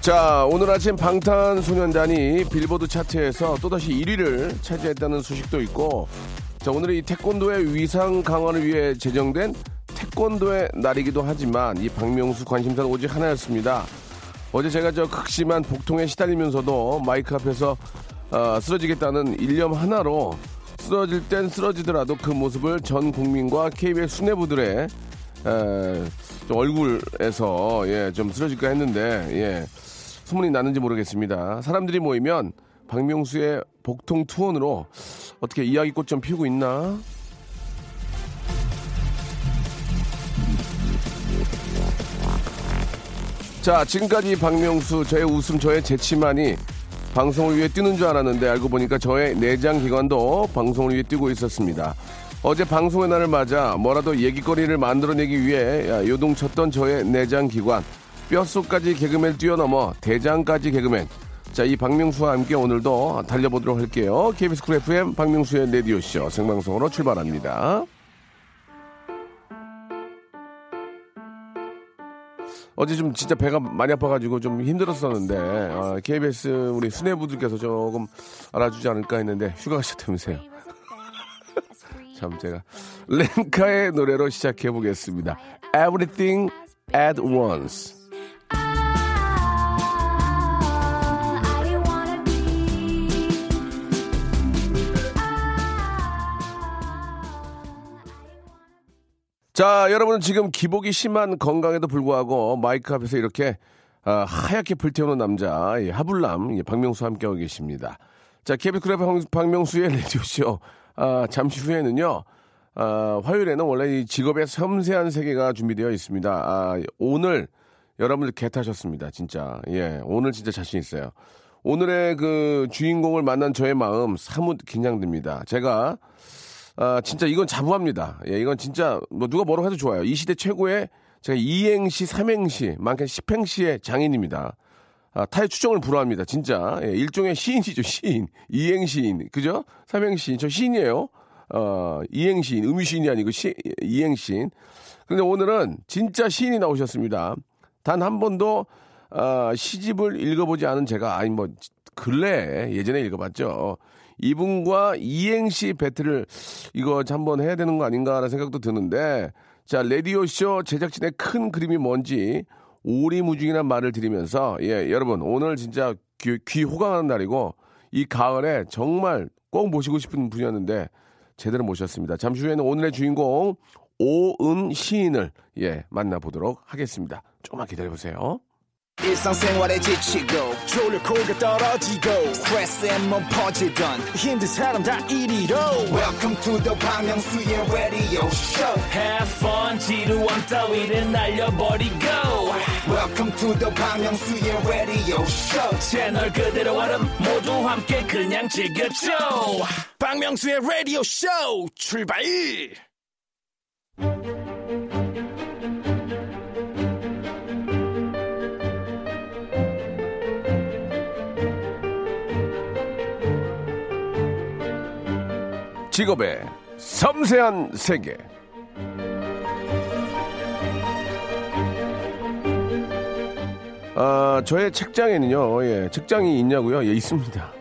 자 오늘 아침 방탄소년단이 빌보드 차트에서 또다시 1위를 차지했다는 소식도 있고 자 오늘은 이 태권도의 위상 강화를 위해 제정된 태권도의 날이기도 하지만 이 박명수 관심사는 오직 하나였습니다. 어제 제가 저 극심한 복통에 시달리면서도 마이크 앞에서 어, 쓰러지겠다는 일념 하나로 쓰러질 땐 쓰러지더라도 그 모습을 전 국민과 KBS 수뇌부들의 에, 좀 얼굴에서 예, 좀 쓰러질까 했는데 예, 소문이 나는지 모르겠습니다. 사람들이 모이면 박명수의 복통 투혼으로 어떻게 이야기꽃 좀 피우고 있나? 자, 지금까지 박명수, 저의 웃음, 저의 재치만이 방송을 위해 뛰는 줄 알았는데 알고 보니까 저의 내장 기관도 방송을 위해 뛰고 있었습니다. 어제 방송의 날을 맞아 뭐라도 얘기거리를 만들어내기 위해 야, 요동쳤던 저의 내장 기관, 뼛속까지 개그맨 뛰어넘어 대장까지 개그맨. 자, 이 박명수와 함께 오늘도 달려보도록 할게요. KBS 쿨 FM 박명수의 라디오쇼 생방송으로 출발합니다. 어제 좀 진짜 배가 많이 아파가지고 좀 힘들었었는데 아, KBS 우리 수뇌부들께서 조금 알아주지 않을까 했는데 휴가 가셨다면서요. 참 제가 렌카의 노래로 시작해 보겠습니다. Everything at once. Wanna be 자, 여러분은 지금 기복이 심한 건강에도 불구하고 마이크 앞에서 이렇게 아, 하얗게 불태우는 남자, 이 하불남, 이 박명수 함께하고 계십니다. 자, KBS 쿨 FM 박명수의 라디오쇼. 아, 잠시 후에는요, 아, 화요일에는 원래 이 직업의 섬세한 세계가 준비되어 있습니다. 아, 오늘 여러분들 개 타셨습니다. 진짜. 예, 오늘 진짜 자신 있어요. 오늘의 그 주인공을 만난 저의 마음 사뭇 긴장됩니다. 제가 아, 진짜 이건 자부합니다. 예, 이건 진짜 뭐 누가 뭐라고 해도 좋아요. 이 시대 최고의 제가 이행시, 삼행시, 많게는 십행시의 장인입니다. 아, 타의 추정을 불허합니다. 진짜. 예, 일종의 시인이죠, 시인. 이행시인. 그죠? 삼행시인. 저 시인이에요. 어, 이행시인. 음유시인이 아니고 시, 이행시인. 근데 오늘은 진짜 시인이 나오셨습니다. 단 한 번도 아, 시집을 읽어보지 않은 제가 아니 뭐 근래 예전에 읽어봤죠. 이분과 이행시 배틀을 이거 한번 해야 되는 거 아닌가라는 생각도 드는데 자 레디오 쇼 제작진의 큰 그림이 뭔지 오리무중이란 말을 드리면서 예 여러분 오늘 진짜 귀, 귀 호강하는 날이고 이 가을에 정말 꼭 모시고 싶은 분이었는데 제대로 모셨습니다. 잠시 후에는 오늘의 주인공 오은 시인을 예 만나보도록 하겠습니다. 조금만 기다려보세요. 일상생활에 지치고, 졸려 코가 떨어지고, 스트레스에 몸 퍼지던, 힘든 사람 다 이리로. welcome to the Bang Myung-soo's radio show. Have fun 지루함 따위를 날려버리고. Welcome to the Bang Myung-soo's radio show. 채널 그대로 얼음 모두 함께 그냥 즐겨줘. 박명수의 라디오 쇼 출발 직업의 섬세한 세계. 아, 저의 책장에는요, 예, 책장이 있냐고요? 예, 있습니다.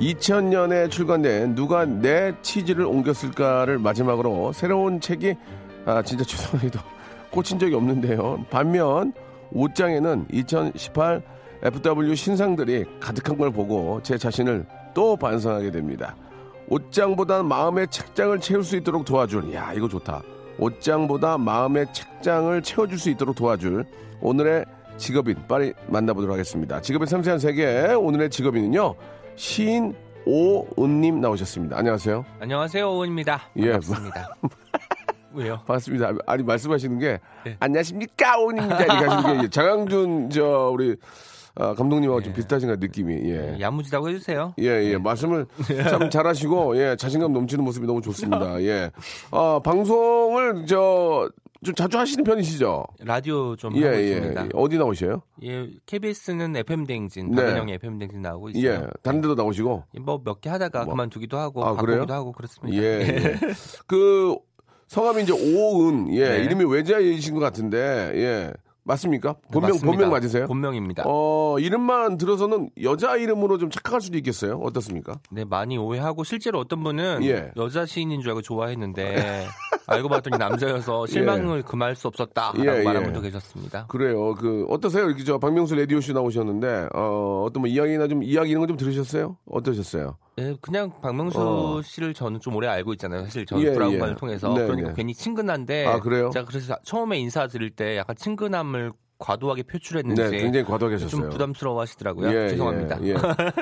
2000년에 출간된 누가 내 치즈를 옮겼을까를 마지막으로 새로운 책이 아, 진짜 죄송해도 꽂힌 적이 없는데요. 반면 옷장에는 2018 FW 신상들이 가득한 걸 보고 제 자신을 또 반성하게 됩니다. 옷장보다 마음의 책장을 채울 수 있도록 도와줄 야 이거 좋다 옷장보다 마음의 책장을 채워줄 수 있도록 도와줄 오늘의 직업인 빨리 만나보도록 하겠습니다 직업의 섬세한 세계 오늘의 직업인은요 시인 오은님 나오셨습니다 안녕하세요 안녕하세요 오은입니다. 예. 반갑습니다. 왜요? 반갑습니다. 아니 말씀하시는 게 네. 안녕하십니까 오입니다 이렇게 하시는 게 장항준 저 우리 아, 감독님하고 좀 비슷하신가 느낌이 예. 야무지다고 해주세요. 예, 예. 말씀을 참 잘하시고, 예, 자신감 넘치는 모습이 너무 좋습니다. 예. 아, 방송을, 저, 좀 자주 하시는 편이시죠? 라디오 좀 예, 하고 예. 있습니다. 어디 나오셔요? 예, KBS는 FM 댕진, 네. 박은영의 FM 댕진 나오고 있어요. 예. 다른 데도 나오시고? 뭐 몇 개 하다가 뭐. 그만두기도 하고 아? 바꾸기도 하고 그렇습니다. 예, 예. 그, 성함이 이제 오은, 예. 네. 이름이 외자이신 것 같은데, 예. 맞습니까? 본명, 맞습니다. 본명 맞으세요? 본명입니다. 어, 이름만 들어서는 여자 이름으로 좀 착각할 수도 있겠어요? 어떻습니까? 네, 많이 오해하고 실제로 어떤 분은 예. 여자 시인인 줄 알고 좋아했는데 알고 봤더니 남자여서 실망을 금할 수 없었다라고 예, 말한 예. 분도 계셨습니다. 그래요. 그, 어떠세요? 이렇게 저 박명수 라디오 쇼 나오셨는데, 어, 어떤 뭐 이야기나 좀, 이야기 이런 거 좀 들으셨어요? 어떠셨어요? 예, 그냥 박명수 어. 씨를 저는 좀 오래 알고 있잖아요. 사실 저는 예, 브라운관을 예. 통해서 네, 그러니까 네. 괜히 친근한데 아, 그래요? 제가 그래서 처음에 인사드릴 때 약간 친근함을 과도하게 표출했는지 네, 굉장히 과도하게 하셨어요. 좀 부담스러워하시더라고요. 죄송합니다. 예, 예.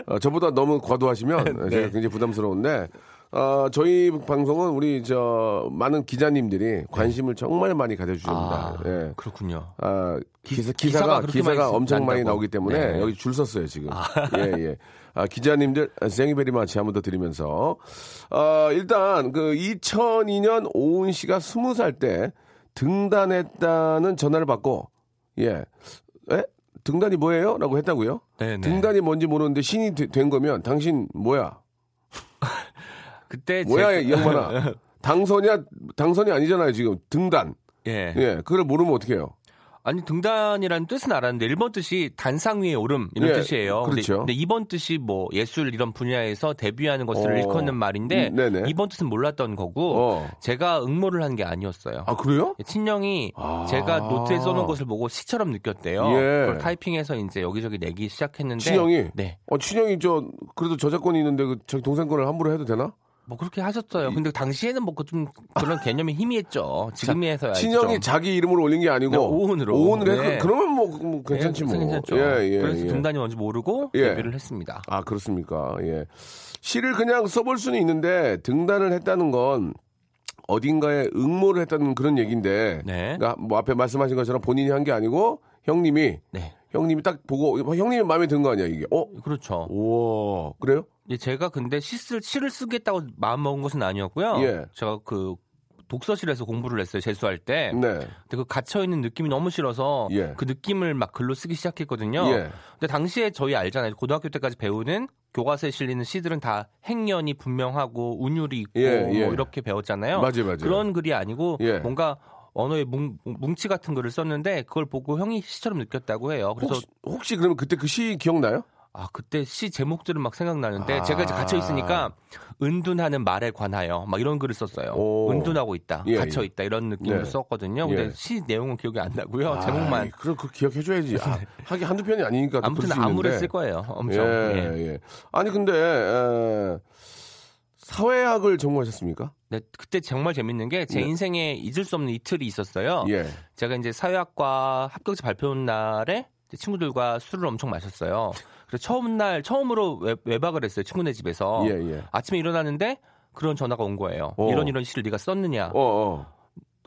어, 저보다 너무 과도하시면 네. 제가 굉장히 부담스러운데 어, 저희 방송은 우리 저 많은 기자님들이 관심을 정말 많이 가져주십니다. 아, 예. 그렇구요. 아, 기사, 기- 기사가 기사가, 기사가 많이 엄청 많이. 나오기 때문에 네. 여기 줄 섰어요, 지금. 예, 예. 아, 기자님들, 생이베리 마치 한번 더 드리면서. 어, 일단, 그, 2002년 오은 씨가 20살 때 등단했다는 전화를 받고, 예. 에? 등단이 뭐예요? 라고 했다고요? 네, 네. 등단이 뭔지 모르는데 신이 되- 된 거면 당신 뭐야? 그때 뭐야, 제- 이 양반아. 당선이야, 당선이 아니잖아요, 지금. 등단. 예. 예. 그걸 모르면 어떡해요? 아니 등단이라는 뜻은 알았는데 1번 뜻이 단상 위에 오름 이런 예, 뜻이에요. 그렇죠. 근데, 근데 2번 뜻이 뭐 예술 이런 분야에서 데뷔하는 것을 어. 일컫는 말인데 음, 네네. 2번 뜻은 몰랐던 거고 어. 제가 응모를 한 게 아니었어요. 아, 그래요? 친형이 아. 제가 노트에 써놓은 것을 보고 시처럼 느꼈대요. 예. 그걸 타이핑해서 이제 여기저기 내기 시작했는데 친형이? 네. 어, 친형이 저, 그래도 저작권이 있는데 그 자기 동생 거를 함부로 해도 되나? 뭐 그렇게 하셨어요. 근데 당시에는 뭐 좀 그런 개념이 희미했죠. 지금에서야 친형이 자기 이름으로 올린 게 아니고. 네, 오은으로. 오은으로 네. 해. 그- 그러면 뭐, 뭐 괜찮지 뭐. 괜찮죠. 예, 예. 그래서 예. 등단이 뭔지 모르고 예. 데뷔를 했습니다. 아, 그렇습니까. 예. 시를 그냥 써볼 수는 있는데 등단을 했다는 건 어딘가에 응모를 했다는 그런 얘기인데. 네. 그러니까 뭐 앞에 말씀하신 것처럼 본인이 한 게 아니고 형님이 네. 형님이 딱 보고 형님이 마음에 든 거 아니야 이게. 어? 그렇죠. 우와. 그래요? 예, 제가 근데 시를, 시를 쓰겠다고 마음 먹은 것은 아니었고요. 예. 제가 그 독서실에서 공부를 했어요. 재수할 때. 네. 근데 그 갇혀 있는 느낌이 너무 싫어서 예. 그 느낌을 막 글로 쓰기 시작했거든요. 예. 근데 당시에 저희 알잖아요. 고등학교 때까지 배우는 교과서에 실리는 시들은 다 행연이 분명하고 운율이 있고 예, 예. 뭐 이렇게 배웠잖아요. 맞아요, 맞아요. 그런 글이 아니고 예. 뭔가 언어의 뭉, 뭉치 같은 글을 썼는데 그걸 보고 형이 시처럼 느꼈다고 해요. 그래서 혹시, 혹시 그러면 그때 그 시 기억나요? 아 그때 시 제목들은 막 생각나는데 아. 제가 이제 갇혀 있으니까 은둔하는 말에 관하여 막 이런 글을 썼어요. 오. 은둔하고 있다, 예, 갇혀 예. 있다 이런 느낌으로 네. 썼거든요. 근데 예. 시 내용은 기억이 안 나고요. 아, 제목만 그럼 그 기억해줘야지. 아, 하긴 한두 편이 아니니까. 또 아무튼 있는데. 암울했을 거예요. 엄청. 예, 예. 예. 아니 근데 에, 사회학을 전공하셨습니까? 네, 그때 정말 재밌는 게제 네. 인생에 잊을 수 없는 이틀이 있었어요. 예. 제가 이제 사회학과 합격자 발표 날에 친구들과 술을 엄청 마셨어요. 그래서 처음 날 처음으로 외, 외박을 했어요. 친구네 집에서. 예, 예. 아침에 일어났는데 그런 전화가 온 거예요. 어. 이런 이런 시를 네가 썼느냐? 어, 어.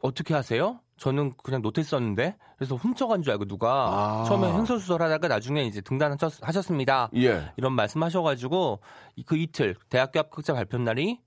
어떻게 하세요? 저는 그냥 노트 썼는데 그래서 훔쳐간 줄 알고 누가 아. 처음에 횡설수설하다가 나중에 이제 등단하셨습니다. 예. 이런 말씀하셔가지고 이- 그 이틀 대학교 합격자 발표 날이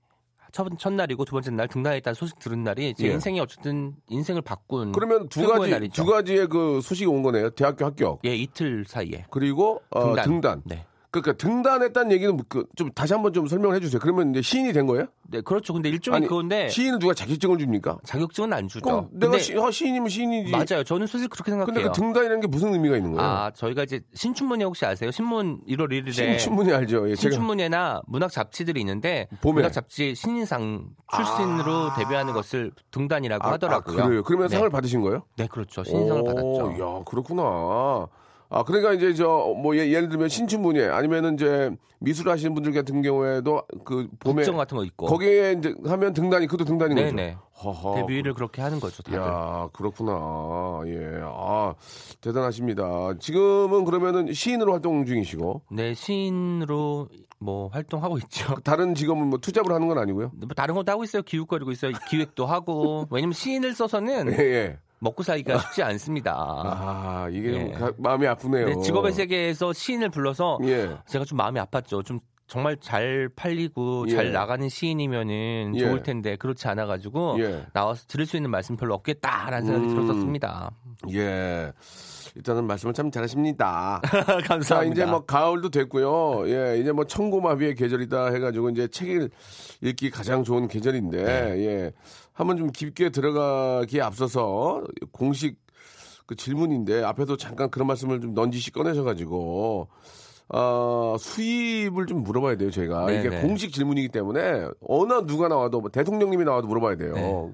첫, 첫날이고 두 번째 날 등단했다는 소식 들은 날이 제 예. 인생이 어쨌든 인생을 바꾼 그러면 두 가지 날이죠. 두 가지의 그 소식이 온 거네요. 대학교 합격 예 이틀 사이에 그리고 어, 등단. 등단. 네. 그러니까 등단했다는 얘기는 그, 좀 다시 한번 좀 설명을 해주세요. 그러면 이제 시인이 된 거예요? 네 그렇죠. 근데 일종의 아니, 그건데 시인은 누가 자격증을 줍니까? 자격증은 안 주죠. 내가 시, 아, 시인이면 시인이지. 맞아요. 저는 솔직히 그렇게 생각해요. 근데 그 등단이라는 게 무슨 의미가 있는 거예요? 아 저희가 이제 신춘문예 혹시 아세요? 신문 1월 1일에 신춘문이 알죠. 예, 신춘문예나 문학 잡지들이 있는데 봄에. 문학 잡지 신인상 출신으로 데뷔하는 것을 등단이라고 아, 하더라고요. 아, 그래요. 그러면 네. 상을 받으신 거예요? 네, 그렇죠. 신인상을 오, 받았죠. 야, 그렇구나. 아, 그러니까 이제 저, 뭐, 예, 예를 들면 신춘문예 아니면은 이제 미술 하시는 분들 같은 경우에도 그 봄에. 국정 같은 거 있고. 거기에 이제 하면 등단이, 그도 등단인 거죠. 네네. 허허. 데뷔를 그렇게 하는 거죠. 다들. 야, 그렇구나. 예. 아, 대단하십니다. 지금은 그러면은 시인으로 활동 중이시고, 네, 시인으로 뭐 활동하고 있죠. 다른 직업은 뭐 투잡을 하는 건 아니고요. 뭐 다른 것도 하고 있어요. 기웃거리고 있어요. 기획도 하고. 왜냐면 시인을 써서는 예, 예. 먹고 살기가 쉽지 않습니다. 아, 이게 좀 예. 가- 마음이 아프네요. 네, 직업의 세계에서 시인을 불러서 예. 제가 좀 마음이 아팠죠. 좀 정말 잘 팔리고 예. 잘 나가는 시인이면은 예. 좋을 텐데 그렇지 않아 가지고 예. 나와서 들을 수 있는 말씀 별로 없겠다라는 생각이 음. 들었었습니다. 예. 일단은 말씀을 참 잘하십니다. 감사합니다. 자, 이제 뭐 가을도 됐고요. 예, 이제 뭐 청고마비의 계절이다 해가지고 이제 책을 읽기 가장 좋은 계절인데, 네. 예. 한번 좀 깊게 들어가기에 앞서서 공식 그 질문인데 앞에도 잠깐 그런 말씀을 좀 넌지시 꺼내셔가지고, 어, 수입을 좀 물어봐야 돼요, 저희가. 네, 이게 네. 공식 질문이기 때문에 어느 누가 나와도 뭐 대통령님이 나와도 물어봐야 돼요. 네.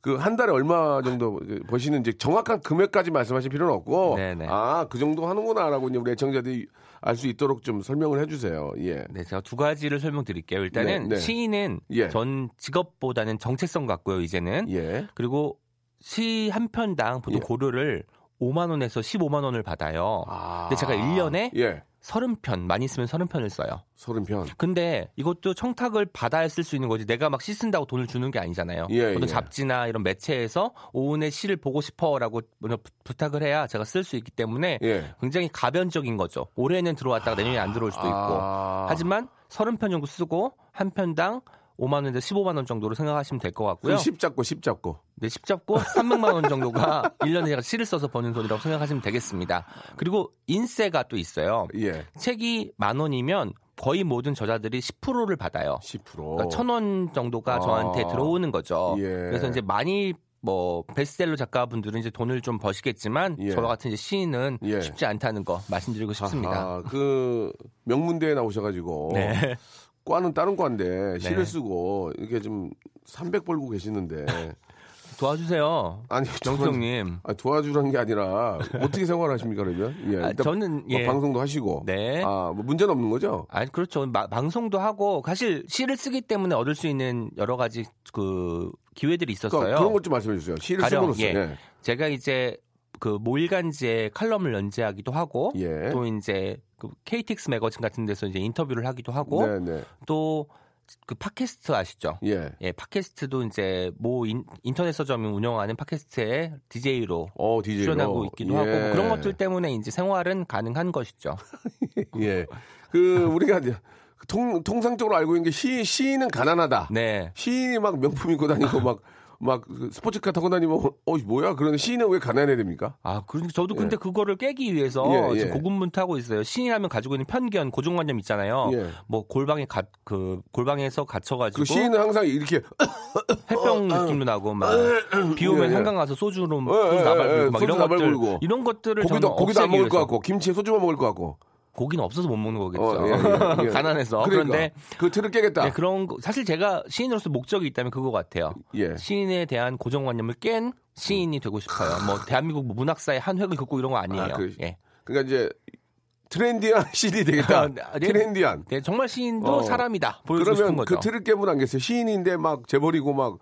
그한 달에 얼마 정도 버시는지 정확한 금액까지 말씀하실 필요는 없고 네네. 아그 정도 하는구나라고 이제 우리 애청자들이 알 수 있도록 좀 설명을 해주세요. 예. 네, 제가 두 가지를 설명드릴게요. 일단은 네, 네. 시인은 예. 전 직업보다는 정체성 같고요. 이제는 예. 그리고 시 한 편당 보통 예. 고료를 5만 원에서 15만 원을 받아요. 아. 근데 제가 1년에 예. 30편, 많이 쓰면 30편을 써요. 서른 편. 근데 이것도 청탁을 받아야 쓸 수 있는 거지 내가 막 시 쓴다고 돈을 주는 게 아니잖아요. 예, 어떤 예. 잡지나 이런 매체에서 오은의 시를 보고 싶어라고 부- 부탁을 해야 제가 쓸 수 있기 때문에 예. 굉장히 가변적인 거죠. 올해는 들어왔다가 내년에 안 들어올 수도 있고. 아. 하지만 30편 정도 쓰고 한 편당 5만 원에서 15만 원 정도로 생각하시면 될 것 같고요. 그10 잡고 10 잡고. 네, 10 잡고 300만 원 정도가 1년에 제가 시를 써서 버는 돈이라고 생각하시면 되겠습니다. 그리고 인세가 또 있어요. 예. 책이 만 원이면 거의 모든 저자들이 10%를 받아요. 10%. 그러니까 천원 정도가 아. 저한테 들어오는 거죠. 예. 그래서 이제 많이 뭐 베스트셀러 작가분들은 이제 돈을 좀 버시겠지만 예. 저와 같은 이제 시인은 예. 쉽지 않다는 거 말씀드리고 싶습니다. 아하, 그 명문대에 나오셔가지고 네. 과는 다른 과인데 시를 네. 쓰고 이렇게 좀 300 벌고 계시는데 도와주세요. 아니 정수 형님. 아, 도와주라는 게 아니라 어떻게 생활하십니까 그러면? 예, 아, 일단 저는 뭐 예. 방송도 하시고. 네. 아, 뭐 문제는 없는 거죠? 아니 그렇죠. 마- 방송도 하고 사실 시를 쓰기 때문에 얻을 수 있는 여러 가지 그 기회들이 있었어요. 그러니까 그런 것 좀 말씀해 주세요. 시를 가령, 쓰고로서. 예. 예. 제가 이제 그 모일간지에 칼럼을 연재하기도 하고 예. 또 이제 그 KTX 매거진 같은 데서 이제 인터뷰를 하기도 하고 네, 네. 또그 팟캐스트 아시죠? 예. 예, 팟캐스트도 이제 모 인, 터넷 서점이 운영하는 팟캐스트에 DJ로 어, DJ. 출연하고 있기도 하고 뭐 그런 것들 때문에 이제 생활은 가능한 것이죠. 예. 그 우리가 통 통상적으로 알고 있는 게 시 시인은 가난하다. 네. 시인이 막 명품 입고 다니고 막 막그 스포츠카 타고 다니면 어 뭐야? 그런 시인은 왜 가난해야 됩니까? 아, 그러니까 저도 근데 그거를 깨기 위해서 예, 예. 고군분투하고 있어요. 신이라면 가지고 있는 편견, 고정관념 있잖아요. 예. 뭐 골방에 가, 그 골방에서 갇혀가지고 그 시인은 항상 이렇게 햇병 느낌도 나고 막비 오면 예, 예. 한강 가서 소주로 예, 소주 예, 나발 예, 불고 막 이런 것들 불고. 이런 것들을 고기도 고기도 안 먹을 것. 같고 김치에 소주만 먹을 것 같고. 고기는 없어서 못 먹는 거겠죠. 어, 예, 예, 예. 가난해서. 그러니까. 그런데 그 틀을 깨겠다. 네, 그런 거, 사실 제가 시인으로서 목적이 있다면 그거 같아요. 예. 시인에 대한 고정관념을 깬 시인이 되고 싶어요. 뭐 대한민국 뭐 문학사의 한 획을 긋고 이런 거 아니에요. 아, 그- 예. 그러니까 이제 트렌디한 시인이 되겠다. 네. 트렌디한. 네, 정말 시인도 어. 사람이다. 그러면. 그 틀을 깨면 안 계세요. 시인인데 막 재벌이고 막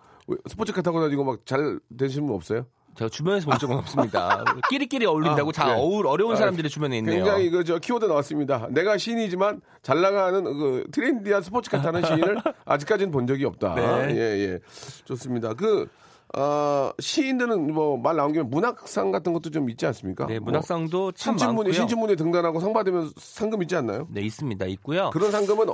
스포츠카 타고 다니고 막 잘 되시는 분 없어요? 제가 주변에서 본 적은 없습니다. 끼리끼리 어울린다고 아, 자 네. 어울 어려운 아, 사람들이 주변에 있네요. 굉장히 그 저 키워드 나왔습니다. 내가 시인이지만 잘 나가는 그 트렌디한 스포츠카 타는 시인을 아직까지는 본 적이 없다. 네. 예, 예. 좋습니다. 그, 어, 시인들은 뭐 말 나온 김에 문학상 같은 것도 좀 있지 않습니까? 네, 뭐 문학상도 참 신춘문예, 많고요. 신춘문예 등단하고 상 받으면 상금 있지 않나요? 네, 있습니다. 있고요. 그런 상금은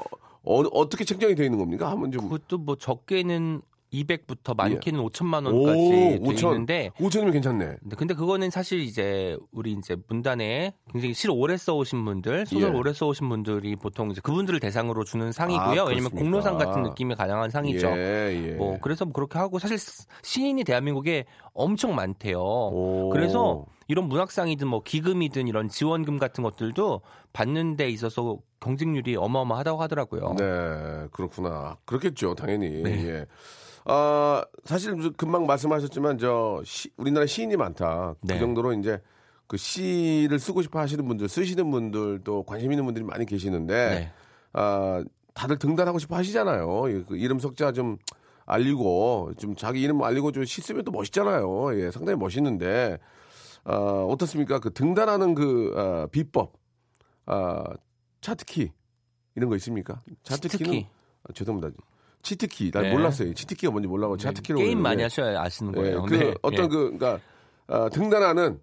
어, 떻게 책정이 되어 있는 겁니까? 한번 좀. 그것도 뭐 적게는 200부터 많게는 5천만 오, 원까지 돼 5천. 있는데 5천이면 괜찮네. 근데- 그거는 사실 이제 우리 이제 문단에 굉장히 실 오래 써오신 분들, 소설 예. 오래 써오신 분들이 보통 이제 그분들을 대상으로 주는 상이고요. 아, 왜냐면? 공로상 같은 느낌이 가능한 상이죠. 예, 예. 뭐 그래서 뭐 그렇게 하고 사실 시인이 대한민국에 엄청 많대요. 오. 그래서 이런 문학상이든 뭐 기금이든 이런 지원금 같은 것들도 받는 데 있어서 경쟁률이 어마어마하다고 하더라고요. 네, 그렇구나. 그렇겠죠, 당연히. 네. 예. 아, 사실 금방 말씀하셨지만 저 시- 우리나라 시인이 많다. 네. 그 정도로 이제 그 시를 쓰고 싶어 하시는 분들, 쓰시는 분들 또 관심 있는 분들이 많이 계시는데 네. 아, 다들 등단하고 싶어 하시잖아요. 예, 그 이름 석자 좀 알리고 좀 자기 이름 알리고 좀 시 쓰면 또 멋있잖아요. 예, 상당히 멋있는데 아, 어떻습니까? 그 등단하는 그 아, 비법, 아, 차트키 이런 거 있습니까? 차트키는 치트키. 아, 죄송합니다. 치트키 난 네. 몰랐어요. 치트키가 뭔지 몰라고 차트키로 게임 많이. 하셔야 아시는 예, 거예요. 그 네. 어떤 예. 그 그러니까 아, 등단하는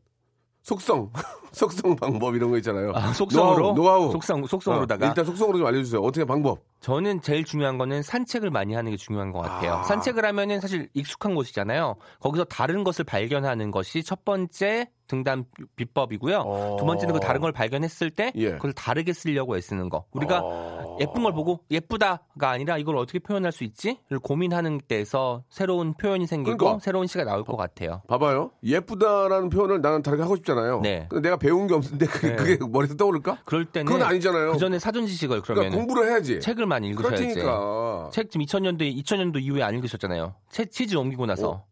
속성, 속성 방법 이런 거 있잖아요. 아, 속성으로? 노하우, 노하우. 속성- 속성으로다가? 어, 일단 속성으로 좀 알려주세요. 어떻게 방법? 저는 제일 중요한 거는 산책을 많이 하는 게 중요한 것 같아요. 아. 산책을 하면은 사실 익숙한 곳이잖아요. 거기서 다른 것을 발견하는 것이 첫 번째 등단 비법이고요. 어. 두 번째는 그 다른 걸 발견했을 때 예. 그걸 다르게 쓰려고 애쓰는 거. 우리가 어. 예쁜 걸 보고 예쁘다가 아니라 이걸 어떻게 표현할 수 있지?를 고민하는 데서 새로운 표현이 생기고 그러니까. 새로운 시가 나올 것 같아요. 봐봐요. 예쁘다라는 표현을 나는 다르게 하고 싶잖아요. 네. 근데 내가 배운 게 없는데 그게, 네. 그게 머리에서 떠오를까? 그럴 때는 그건 아니잖아요. 그 전에 사전 지식을 그러니까 그러면 공부를 해야지. 책을 많이 읽으셔야지. 그렇다니까. 책 지금 2000년도 2000년도 이후에 안 읽으셨잖아요. 책 치즈 옮기고 나서. 어?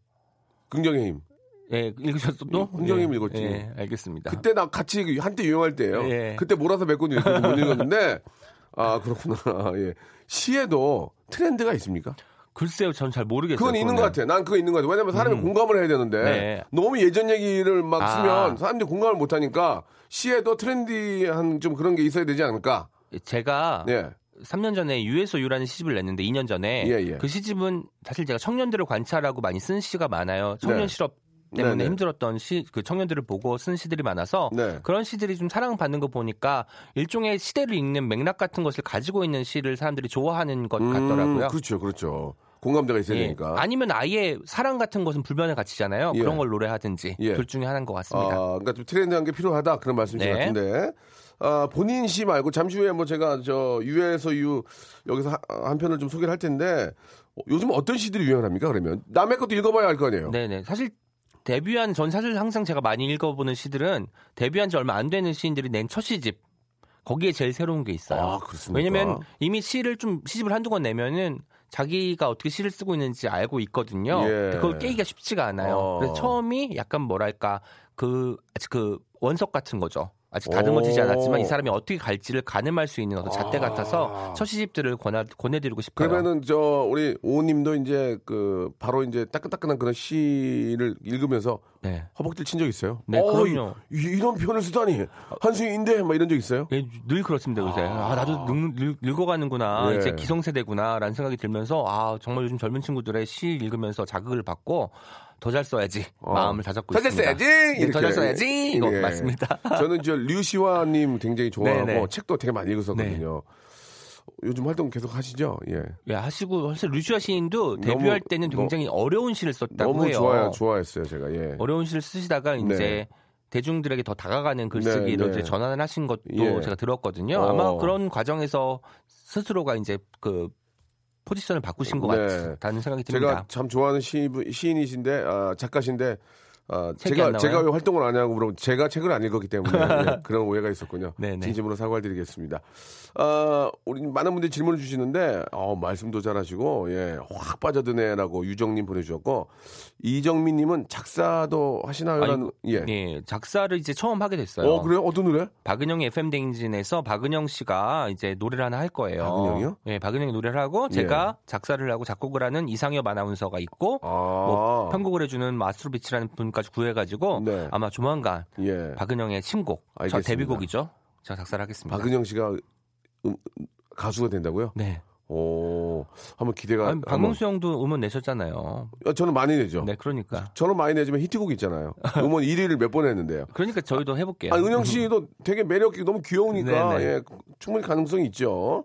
긍정의 힘. 예, 읽으셨어도? 흥정님 예, 읽었지. 예, 알겠습니다. 그때 나 같이 한때 유행할 때예요. 예. 그때 몰아서 읽고 못 읽었는데 아 그렇구나. 예. 시에도 트렌드가 있습니까? 글쎄요, 전 잘 모르겠어요. 그건 있는 그거는. 것 같아. 난 그거 있는 것 같아. 왜냐면 사람이 공감을 해야 되는데 네. 너무 예전 얘기를 막 아. 쓰면 사람들이 공감을 못 하니까 시에도 트렌디한 좀 그런 게 있어야 되지 않을까? 제가 예. 3년 전에 유에서 유라는 시집을 냈는데 2년 전에 예, 예. 그 시집은 사실 제가 청년들을 관찰하고 많이 쓴 시가 많아요. 청년 네. 실업 때문에 네, 네. 힘들었던 시, 그 청년들을 보고 쓴 시들이 많아서 네. 그런 시들이 좀 사랑받는 거 보니까 일종의 시대를 읽는 맥락 같은 것을 가지고 있는 시를 사람들이 좋아하는 것 같더라고요. 음, 그렇죠, 그렇죠. 공감대가 있어야 예. 되니까. 아니면 아예 사랑 같은 것은 불변의 가치잖아요. 예. 그런 걸 노래하든지 예. 둘 중에 하나인 것 아, 같습니다. 그러니까 좀 트렌드한 게 필요하다 그런 말씀이신 것 네. 같은데. 아, 본인 시 말고 잠시 후에 뭐 제가 저 유에서 유 여기서 하- 한 편을 좀 소개를 할 텐데 어, 요즘 어떤 시들이 유행합니까 그러면 남의 것도 읽어봐야 알거 아니에요. 네네. 사실 데뷔한 전 사실 항상 제가 많이 읽어보는 시들은 데뷔한 지 얼마 안 되는 시인들이 낸 첫 시집 거기에 제일 새로운 게 있어요. 아? 왜냐면 이미 시를 좀 시집을 한두 권 내면은 자기가 어떻게 시를 쓰고 있는지 알고 있거든요. 예. 그걸 깨기가 쉽지가 않아요. 어. 그래서 처음이 약간 뭐랄까 그 아직 그 원석 같은 거죠. 아직 다듬어지지 오. 않았지만 이 사람이 어떻게 갈지를 가늠할 수 있는 어떤 잣대 같아서 첫 시집들을 권하, 권해드리고 싶어요. 그러면은 저 우리 오님도 이제 그 바로 이제 따끈따끈한 그런 시를 읽으면서 네. 허벅지를 친 적 있어요? 네, 어, 그럼요. 이, 이런 표현을 쓰다니 한수인데 막 이런 적 있어요? 예, 늘 그렇습니다 요새. 아, 나도 늙, 늙, 늙 어가는구나. 예. 이제 기성세대구나라는 생각이 들면서 아 정말 요즘 젊은 친구들의 시 읽으면서 자극을 받고 더 잘 써야지 마음을 다잡고 어. 더잘 있습니다. 써야지! 예, 이렇게. 더잘 써야지 이거 예. 맞습니다. 저는 저 류시화님 굉장히 좋아하고 네네. 책도 되게 많이 읽었었거든요. 요즘 활동 계속 하시죠? 예. 예, 하시고 사실 루시아 시인도 데뷔할 너무- 때는 너- 굉장히 어려운 시를 썼다고 너무 해요. 좋아요, 좋아했어요, 제가. 예. 어려운 시를 쓰시다가 이제 네. 대중들에게 더 다가가는 글쓰기로 네, 네. 이제 전환을 하신 것도 예. 제가 들었거든요. 어. 아마 그런 과정에서 스스로가 이제 그 포지션을 바꾸신 것 네. 같다는 생각이 듭니다. 제가 참 좋아하는 시, 시인이신데, 아, 작가신데, 아, 제가? 제가 왜 활동을 안 하냐고 물어보면 제가 책을 안 읽었기 때문에 예, 그런 오해가 있었군요. 네네. 진심으로 사과를 드리겠습니다. 아, 우리 많은 분들이 질문을 주시는데, 어, 말씀도 잘하시고, 예, 확 빠져드네라고 유정님 보내주셨고, 이정민님은 작사도 하시나요? 아니, 라는, 예. 예, 작사를 이제 처음 하게 됐어요. 어, 그래요? 어떤 노래? 박은영의 FM 대행진에서 박은영 씨가 이제 노래를 하나 할 거예요. 박은영이요? 예, 박은영이 노래를 하고 제가 작사를 하고 작곡을 하는 이상엽 아나운서가 있고 아, 뭐 편곡을 해주는 마스로비치라는 분 까지 구해가지고 네. 아마 조만간 예. 박은영의 신곡, 저 알겠습니다. 데뷔곡이죠. 제가 작사를 하겠습니다. 박은영 씨가 음, 가수가 된다고요? 네. 오, 한번 기대가. 아니, 박명수 형도 음원 내셨잖아요. 한번- 어, 저는 많이 내죠. 네, 그러니까. 저는 많이 내지만 히트곡 있잖아요. 음원 1위를 몇 번 했는데요. 그러니까 저희도 해볼게요. 아, 은영 씨도 되게 매력이 너무 귀여우니까 네네. 예, 충분히 가능성이 있죠.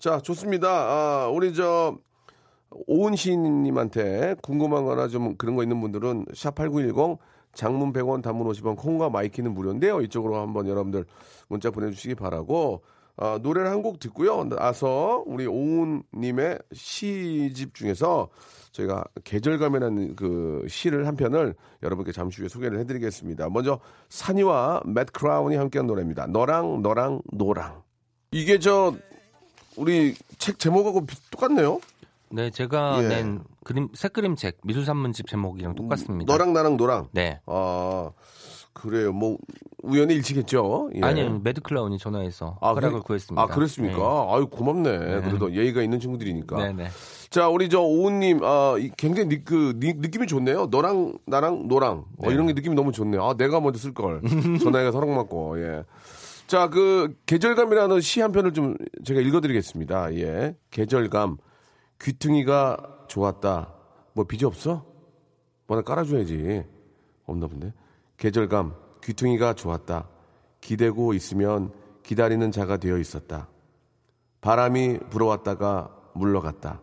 자, 좋습니다. 아, 우리 저 오은 시인님한테 궁금한 거나 좀 그런 거 있는 분들은 샵8910 장문 100원 단문 50원 콩과 마이케이는 무료인데요. 이쪽으로 한번 여러분들 문자 보내주시기 바라고 아, 노래를 한 곡 듣고요. 나서 우리 오은님의 시집 중에서 저희가 계절감이라는 그 시를 한 편을 여러분께 잠시 후에 소개를 해드리겠습니다. 먼저 산이와 매드 클라운이 함께한 노래입니다. 너랑 나랑 노랑. 이게 저 우리 책 제목하고 비- 똑같네요. 네, 제가 예. 낸 그림 새 그림책 미술 산문집 제목이랑 똑같습니다. 너랑 나랑 노랑. 네. 아, 그래요. 뭐 우연의 일치겠죠. 예. 아니요, 매드 클라운이 전화해서 아, 허락을 그래- 구했습니다. 아, 그랬습니까? 아유, 고맙네. 그래도 예의가 있는 친구들이니까. 네, 네. 자, 우리 저 오은님, 아, 이 굉장히 니, 그, 니- 느낌이 좋네요. 너랑 나랑 노랑. 어, 이런 게 느낌이 너무 좋네요. 아, 내가 먼저 쓸 걸. 전화해서 허락 맡고, 예. 자, 그, 계절감이라는 시 한 편을 좀 제가 읽어드리겠습니다. 예. 계절감. 귀퉁이가 좋았다. 뭐 빚이 없어? 뭐 하나 깔아줘야지. 없나 본데. 계절감. 귀퉁이가 좋았다. 기대고 있으면 기다리는 자가 되어 있었다. 바람이 불어왔다가 물러갔다.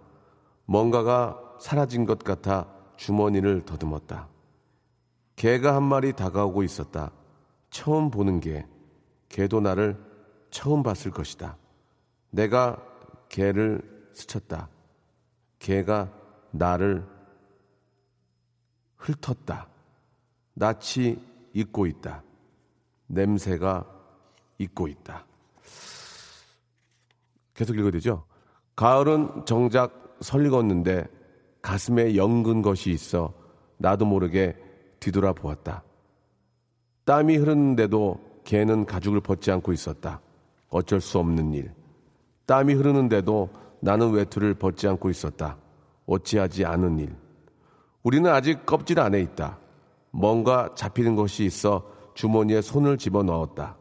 뭔가가 사라진 것 같아 주머니를 더듬었다. 개가 한 마리 다가오고 있었다. 처음 보는 개. 개도 나를 처음 봤을 것이다. 내가 개를 스쳤다. 개가 나를 훑었다. 낯이 잊고 있다. 냄새가 잊고 있다. 계속 읽어야 되죠? 가을은 정작 설익었는데 가슴에 연근 것이 있어 나도 모르게 뒤돌아 보았다. 땀이 흐르는데도 개는 가죽을 벗지 않고 있었다. 어쩔 수 없는 일. 땀이 흐르는데도 나는 외투를 벗지 않고 있었다. 어찌하지 않은 일. 우리는 아직 껍질 안에 있다. 뭔가 잡히는 것이 있어 주머니에 손을 집어 넣었다.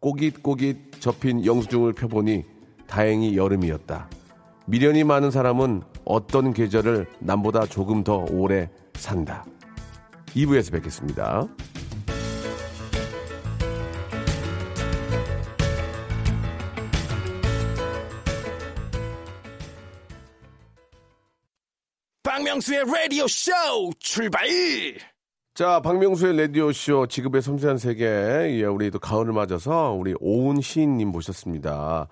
꼬깃꼬깃 접힌 영수증을 펴보니 다행히 여름이었다. 미련이 많은 사람은 어떤 계절을 남보다 조금 더 오래 산다. 2부에서 뵙겠습니다. 박명수의 라디오 쇼 출발! 자, 박명수의 라디오 쇼 지급의 섬세한 세계. 예, 우리 또 가을을 맞아서 우리 오은 시인님 모셨습니다.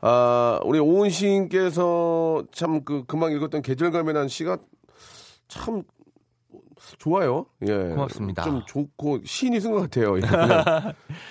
아, 우리 오은 시인께서 참 그, 금방 읽었던 계절감이라는 시가 참 좋아요. 예. 고맙습니다. 좀 좋고 시인이 쓴 것 같아요. 예,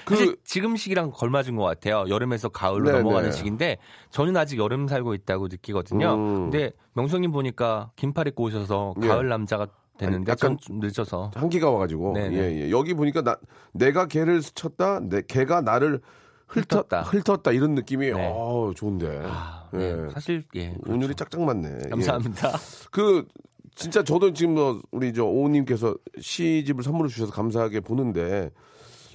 그, 지금 시기랑 걸맞은 것 같아요. 여름에서 가을로 네, 넘어가는 네. 시기인데 저는 아직 여름 살고 있다고 느끼거든요. 음. 근데 명성님 보니까 긴팔 입고 오셔서 예. 가을 남자가 되는데 약간- 늦어서 한기가 와가지고. 네, 네. 예, 예. 여기 보니까 나, 내가 개를 스쳤다, 내, 개가 나를 훑었다, 훑었다. 이런 느낌이, 네. 어 좋은데. 아, 예. 네. 사실 예 그렇죠. 운율이 짝짝 맞네. 예. 감사합니다. 그 진짜 저도 지금 뭐 우리 저 오우님께서 시집을 선물을 주셔서 감사하게 보는데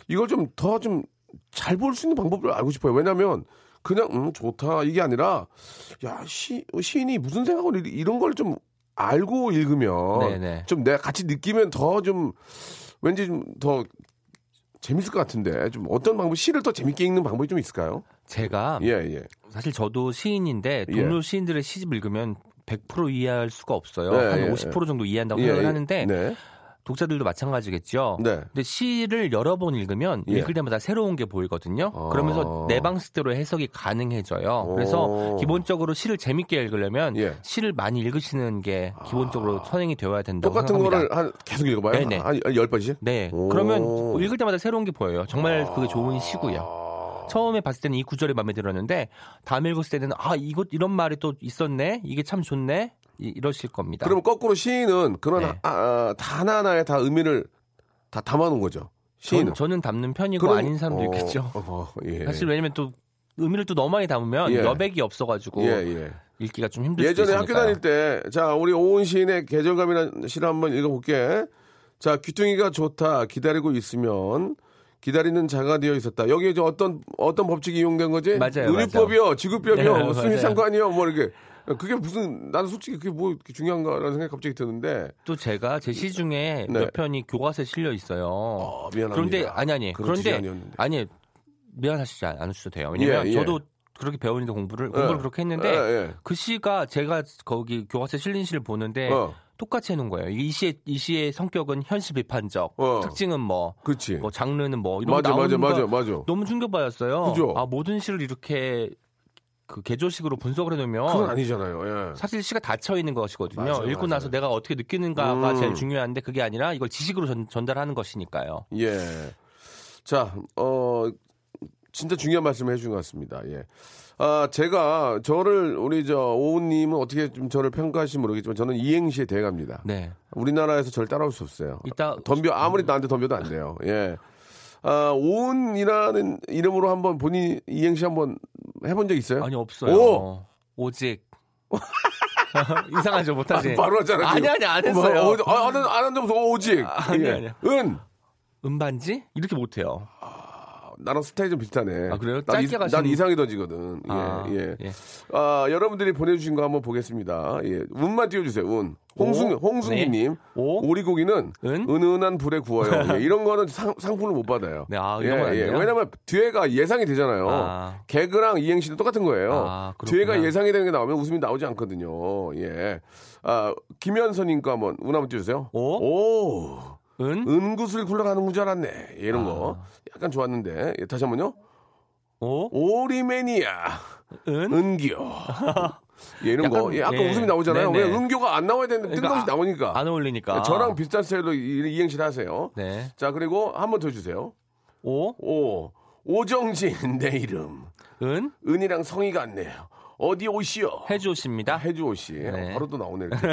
이걸 좀 더 좀 잘 볼 수 있는 방법을 알고 싶어요. 왜냐하면 그냥 음 좋다 이게 아니라 야 시 시인이 무슨 생각을 이- 이런 걸 좀 알고 읽으면 네네. 좀 내가 같이 느끼면 더 좀 왠지 좀 더 재밌을 것 같은데 좀 어떤 방법 시를 더 재밌게 읽는 방법이 좀 있을까요? 제가 예 예. 사실 저도 시인인데 예. 동료 시인들의 시집 읽으면 100% 이해할 수가 없어요. 네, 한 예, 50% 정도 이해한다고 예, 생각을 예. 하는데 네. 독자들도 마찬가지겠죠. 네. 근데 시를 여러 번 읽으면 예. 읽을 때마다 새로운 게 보이거든요. 아. 그러면서 내 방식대로 해석이 가능해져요. 그래서 오. 기본적으로 시를 재밌게 읽으려면 예. 시를 많이 읽으시는 게 기본적으로 선행이 되어야 된다고 똑같은 생각합니다. 거를 한 계속 읽어봐요. 네네. 한열 번씩. 네. 오. 그러면 읽을 때마다 새로운 게 보여요. 정말 그게 좋은 시고요. 처음에 봤을 때는 이 구절이 마음에 들었는데 다음 읽었을 때는 아 이것 이런 말이 또 있었네. 이게 참 좋네. 이, 이러실 겁니다. 그러면 거꾸로 시인은 그런 네. 아, 아, 다 하나하나에 다 의미를 다 담아놓은 거죠. 시인은. 저는, 저는 담는 편이고 그럼- 아닌 사람도 어, 있겠죠. 어, 어, 예. 사실 왜냐면 또 의미를 또 너무 많이 담으면 예. 여백이 없어가지고 예, 예. 읽기가 좀 힘들 수도 예전에 있으니까요. 학교 다닐 때, 자, 우리 오은 시인의 계절감이라는 시를 한번 읽어볼게. 자, 귀퉁이가 좋다. 기다리고 있으면 기다리는 자가 되어 있었다. 여기에 저 어떤, 어떤 법칙이 이용된 거지? 맞아요, 의류법이요, 지급법이요, 네. 수미상관이요, 뭐 이렇게. 그게 무슨, 나는 솔직히 그게 뭐 중요한가라는 생각이 갑자기 드는데. 또 제가 제 시 중에 네. 몇 편이 교과서에 실려 있어요. 어, 미안합니다. 그런데 아니 아니 그런 그런데 지간이었는데. 아니 미안하시지 않으셔도 돼요. 왜냐면 예, 예. 저도 그렇게 배우는데 공부를 공부를 예. 그렇게 했는데 예, 예. 그 시가 제가 거기 교과서에 실린 시를 보는데 어. 똑같이 해놓은 거예요. 이 시의 이 시의 성격은 현실 비판적, 어. 특징은 뭐, 그치. 뭐 장르는 뭐 이런 맞아, 거 맞아, 맞아, 맞아. 너무 충격받았어요. 그죠? 아 모든 시를 이렇게 그 개조식으로 분석을 해놓으면 그건 아니잖아요. 예. 사실 시가 닫혀 있는 것이거든요. 맞아요, 읽고 맞아요. 나서 내가 어떻게 느끼는가가 음. 제일 중요한데 그게 아니라 이걸 지식으로 전, 전달하는 것이니까요. 예. 자, 어, 진짜 중요한 말씀을 해주신 것 같습니다. 예. 아, 제가 저를 우리 저 오은님은 어떻게 좀 저를 평가하실지 모르겠지만 저는 이행시에 대갑니다. 네. 우리나라에서 저를 따라올 수 없어요. 이따 덤벼 아무리 나한테 덤벼도 안 돼요. 예. 아, 오은이라는 이름으로 한번 본인 이행시 한번 해본 적 있어요? 아니 없어요. 오! 오직 이상하죠 못하지. 바로 하잖아. 아니. 아니 안 뭐, 했어요. 어, 아, 안, 안 한다면서 오직. 아니, 예. 아니야. 은. 음반지 이렇게 못해요. 나랑 스타일이 좀 비슷하네. 아, 그래요? 난, 짧게 이, 가시는- 난 이상이 던지거든. 예, 아, 예. 예. 아, 여러분들이 보내주신 거 한번 보겠습니다. 예. 운만 띄워주세요, 운. 홍승, 오. 홍승기님. 네. 오. 오리고기는 은? 은은한 불에 구워요. 예, 이런 거는 상, 상품을 못 받아요. 네, 아, 이런 건안 돼요? 왜냐면 뒤에가 예상이 되잖아요. 아. 개그랑 이행시는 똑같은 거예요. 아. 뒤에가 예상이 되는 게 나오면 웃음이 나오지 않거든요. 예. 아, 김현선님 거 한번 운 한번 띄워주세요. 오. 오. 은? 은구슬 굴러가는 줄 알았네. 예, 이런 거. 아. 약간 좋았는데. 예, 다시 한 번요. 오. 오리매니아. 은? 은교. 예, 이런 약간, 거. 예, 약간 예. 웃음이 나오잖아요. 왜 은교가 안 나와야 되는데 뜬금없이 그러니까 나오니까. 안 어울리니까. 예, 저랑 비슷한 스타일로 이- 이행시를 하세요. 네. 자, 그리고 한 번 더 주세요. 오. 오. 오정진 내 이름. 은? 은이랑 성이 같네요. 어디 오시오? 해주십니다. 해주 오시. 네. 바로 또 나오네. 이렇게.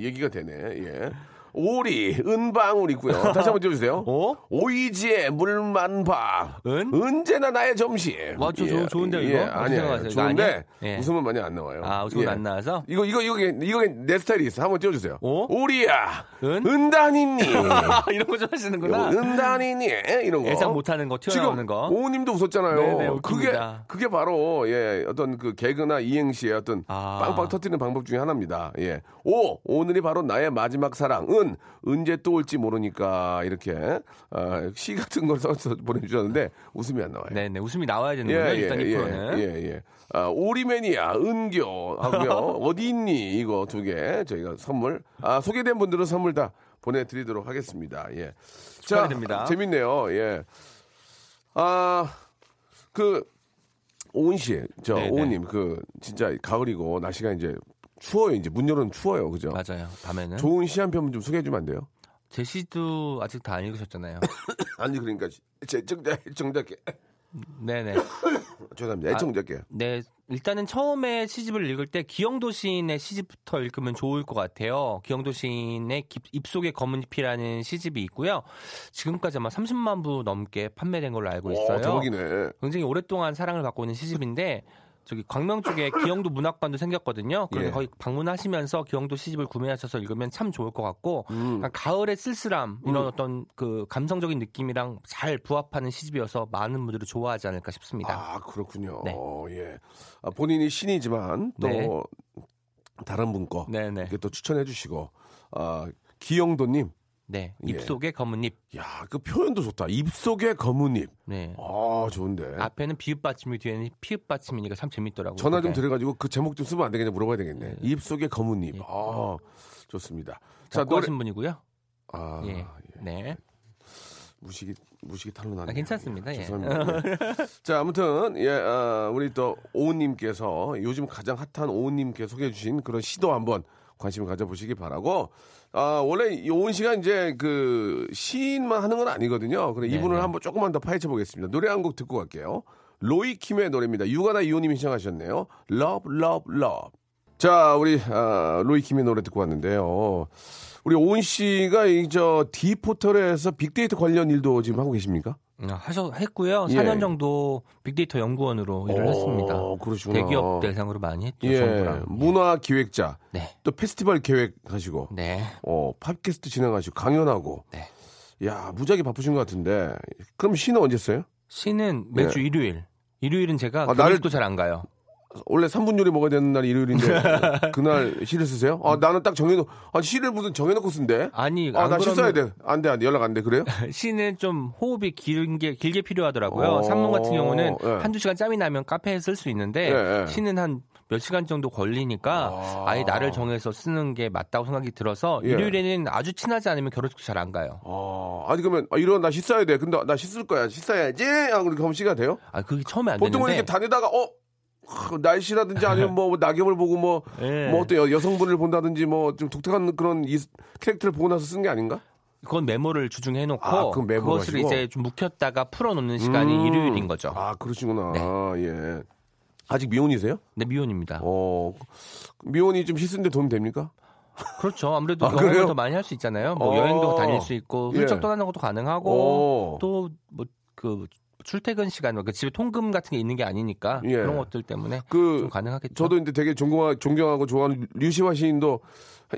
얘기가 되네. 예. 오리, 은방울 있고요. 다시 한번 띄워주세요. 오. 오이지에 물만 봐. 은? 언제나 나의 점심. 맞죠, 좋- 좋은데요, 이거? 예, 아니에요. 좋은데 아니에요? 예. 웃음은 많이 안 나와요. 아, 웃음은 예. 안 나와서? 이거 이거 이거 이거 내 스타일이 있어. 한번 띄워주세요. 오? 오리야, 은? 은단이니. 이런 거 좀 하시는구나. 은단이니 이런 거. 예상 못하는 거 튀어나오는 거. 오님도 웃었잖아요. 네네, 그게 웃깁니다. 그게 바로 예 어떤 그 개그나 이행시의 어떤 아. 빵빵 터뜨리는 방법 중에 하나입니다. 예. 오 오늘이 바로 나의 마지막 사랑. 은 언제 또 올지 모르니까 이렇게 아, 시 같은 걸 써서 보내주셨는데 웃음이 안 나와요. 네네. 웃음이 나와야 되는군요. 일단 이 프로는. 예, 예. 아, 오리매니아, 은교 하고요. 어디 있니? 이거 두 개 저희가 선물. 아, 소개된 분들은 선물 다 보내드리도록 하겠습니다. 예. 축하드립니다. 재밌네요. 예. 아, 그, 오은 씨, 저, 네네. 오은님, 그, 진짜 가을이고, 날씨가 이제 추워요. 이제 문 열어는 추워요. 그죠? 맞아요. 밤에는. 좋은 시 한 편 좀 소개해 주면 안 돼요? 제 시도 아직 다 안 읽으셨잖아요. 아니, 그러니까, 제 애청자, 애청자께. 네네. 죄송합니다. 애청자께. 네, 일단은 처음에 시집을 읽을 때 기영도 시인의 시집부터 읽으면 좋을 것 같아요. 기영도 시인의 깁- 입속의 검은 잎이라는 시집이 있고요. 지금까지 아마 30만 부 넘게 판매된 걸로 알고 있어요. 오, 대박이네. 굉장히 오랫동안 사랑을 받고 있는 시집인데 저기 광명 쪽에 기영도 문학관도 생겼거든요. 그래서 예. 거기 방문하시면서 기영도 시집을 구매하셔서 읽으면 참 좋을 것 같고 음. 약간 가을의 쓸쓸함 이런 어떤 그 감성적인 느낌이랑 잘 부합하는 시집이어서 많은 분들이 좋아하지 않을까 싶습니다. 아 그렇군요. 네. 예. 아, 본인이 신이지만 또 네. 다른 분거 네네. 이렇게 또 추천해 주시고 아 기영도님, 네, 예. 입속의 검은 잎. 야 그 표현도 좋다. 입속의 검은 잎. 네. 아 좋은데. 앞에는 비읍 받침이 뒤에는 피읍 받침이니까 참 재밌더라고요. 전화 좀 그게. 드려 가지고 그 제목 좀 쓰면 안 되겠냐 물어봐야 되겠네. 입속의 검은 잎. 예. 아 좋습니다. 자 노래. 하신 분이고요. 아 예. 네. 무식이 무식이 탄로 나네. 아, 괜찮습니다. 예. 죄송합니다. 예. 자, 아무튼 예, 아, 우리 또 오은님께서 요즘 가장 핫한 오은님께 소개해 주신 그런 시도 한번 관심을 가져보시기 바라고. 아, 원래 이 오은 씨가 이제 그 시인만 하는 건 아니거든요. 그래 이분을 네네. 한번 조금만 더 파헤쳐 보겠습니다. 노래 한 곡 듣고 갈게요. 로이 킴의 노래입니다. 유가나 이호님이 신청하셨네요. Love, Love, Love. 자, 우리 아, 로이 킴의 노래 듣고 왔는데요. 우리 오은 씨가 이저 디포털에서 빅데이터 관련 일도 지금 하고 계십니까? 음, 하셔 했고요. 예. 4년 정도 빅데이터 연구원으로 일을 오, 했습니다. 그러시구나. 대기업 대상으로 많이 했죠. 예, 정부랑. 문화 기획자, 네. 또 페스티벌 계획하시고, 네. 어, 팟캐스트 진행하시고, 강연하고. 네. 야, 무지하게 바쁘신 것 같은데. 그럼 시는 언제 써요? 시는 매주 예. 일요일. 일요일은 제가 아, 아, 나를- 도잘안 가요. 원래 3분 요리 먹어야 되는 날이 일요일인데, 그날 시를 쓰세요? 아, 나는 딱 정해놓, 아, 시를 무슨 정해놓고 쓴대? 아니, 아, 안나시 써야 그러면 돼. 안 돼, 안 돼. 연락 안 돼. 그래요? 시는 좀 호흡이 긴 게, 길게 필요하더라고요. 어, 산문 같은 경우는 예. 한두 시간 짬이 나면 카페에 쓸 수 있는데 예, 예. 시는 한 몇 시간 정도 걸리니까 아. 아. 예 날을 정해서 쓰는 게 맞다고 생각이 들어서 예. 일요일에는 아주 친하지 않으면 결혼식도 잘 안 가요. 아, 아니, 그러면, 아, 이런, 나시 써야 돼. 근데 나시쓸 거야. 시 써야지. 하고 이렇게 하면 시가 돼요? 아, 그게 처음에 안 보통은 되는데 이렇게 다니다가, 어, 하, 날씨라든지 아니면 뭐 낙엽을 보고 뭐, 예. 뭐또 여성분을 본다든지 뭐 좀 독특한 그런 이, 캐릭터를 보고 나서 쓴 게 아닌가? 그건 메모를 주중해 놓고 아, 그것을? 이제 좀 묵혔다가 풀어놓는 시간이 음. 일요일인 거죠. 아, 그러시구나. 네. 예. 아직 미혼이세요? 네, 미혼입니다. 어, 미혼이 좀 씻는데 도움 됩니까? 그렇죠. 아무래도 아? 더 많이 할 수 있잖아요. 뭐 어. 여행도 다닐 수 있고 훌쩍 예. 떠나는 것도 가능하고 오. 또뭐 그 출퇴근 시간, 그 집에 통금 같은 게 있는 게 아니니까 예. 그런 것들 때문에 그좀 가능하겠죠. 저도 이제 되게 존경하, 존경하고 좋아하는 류시화 시인도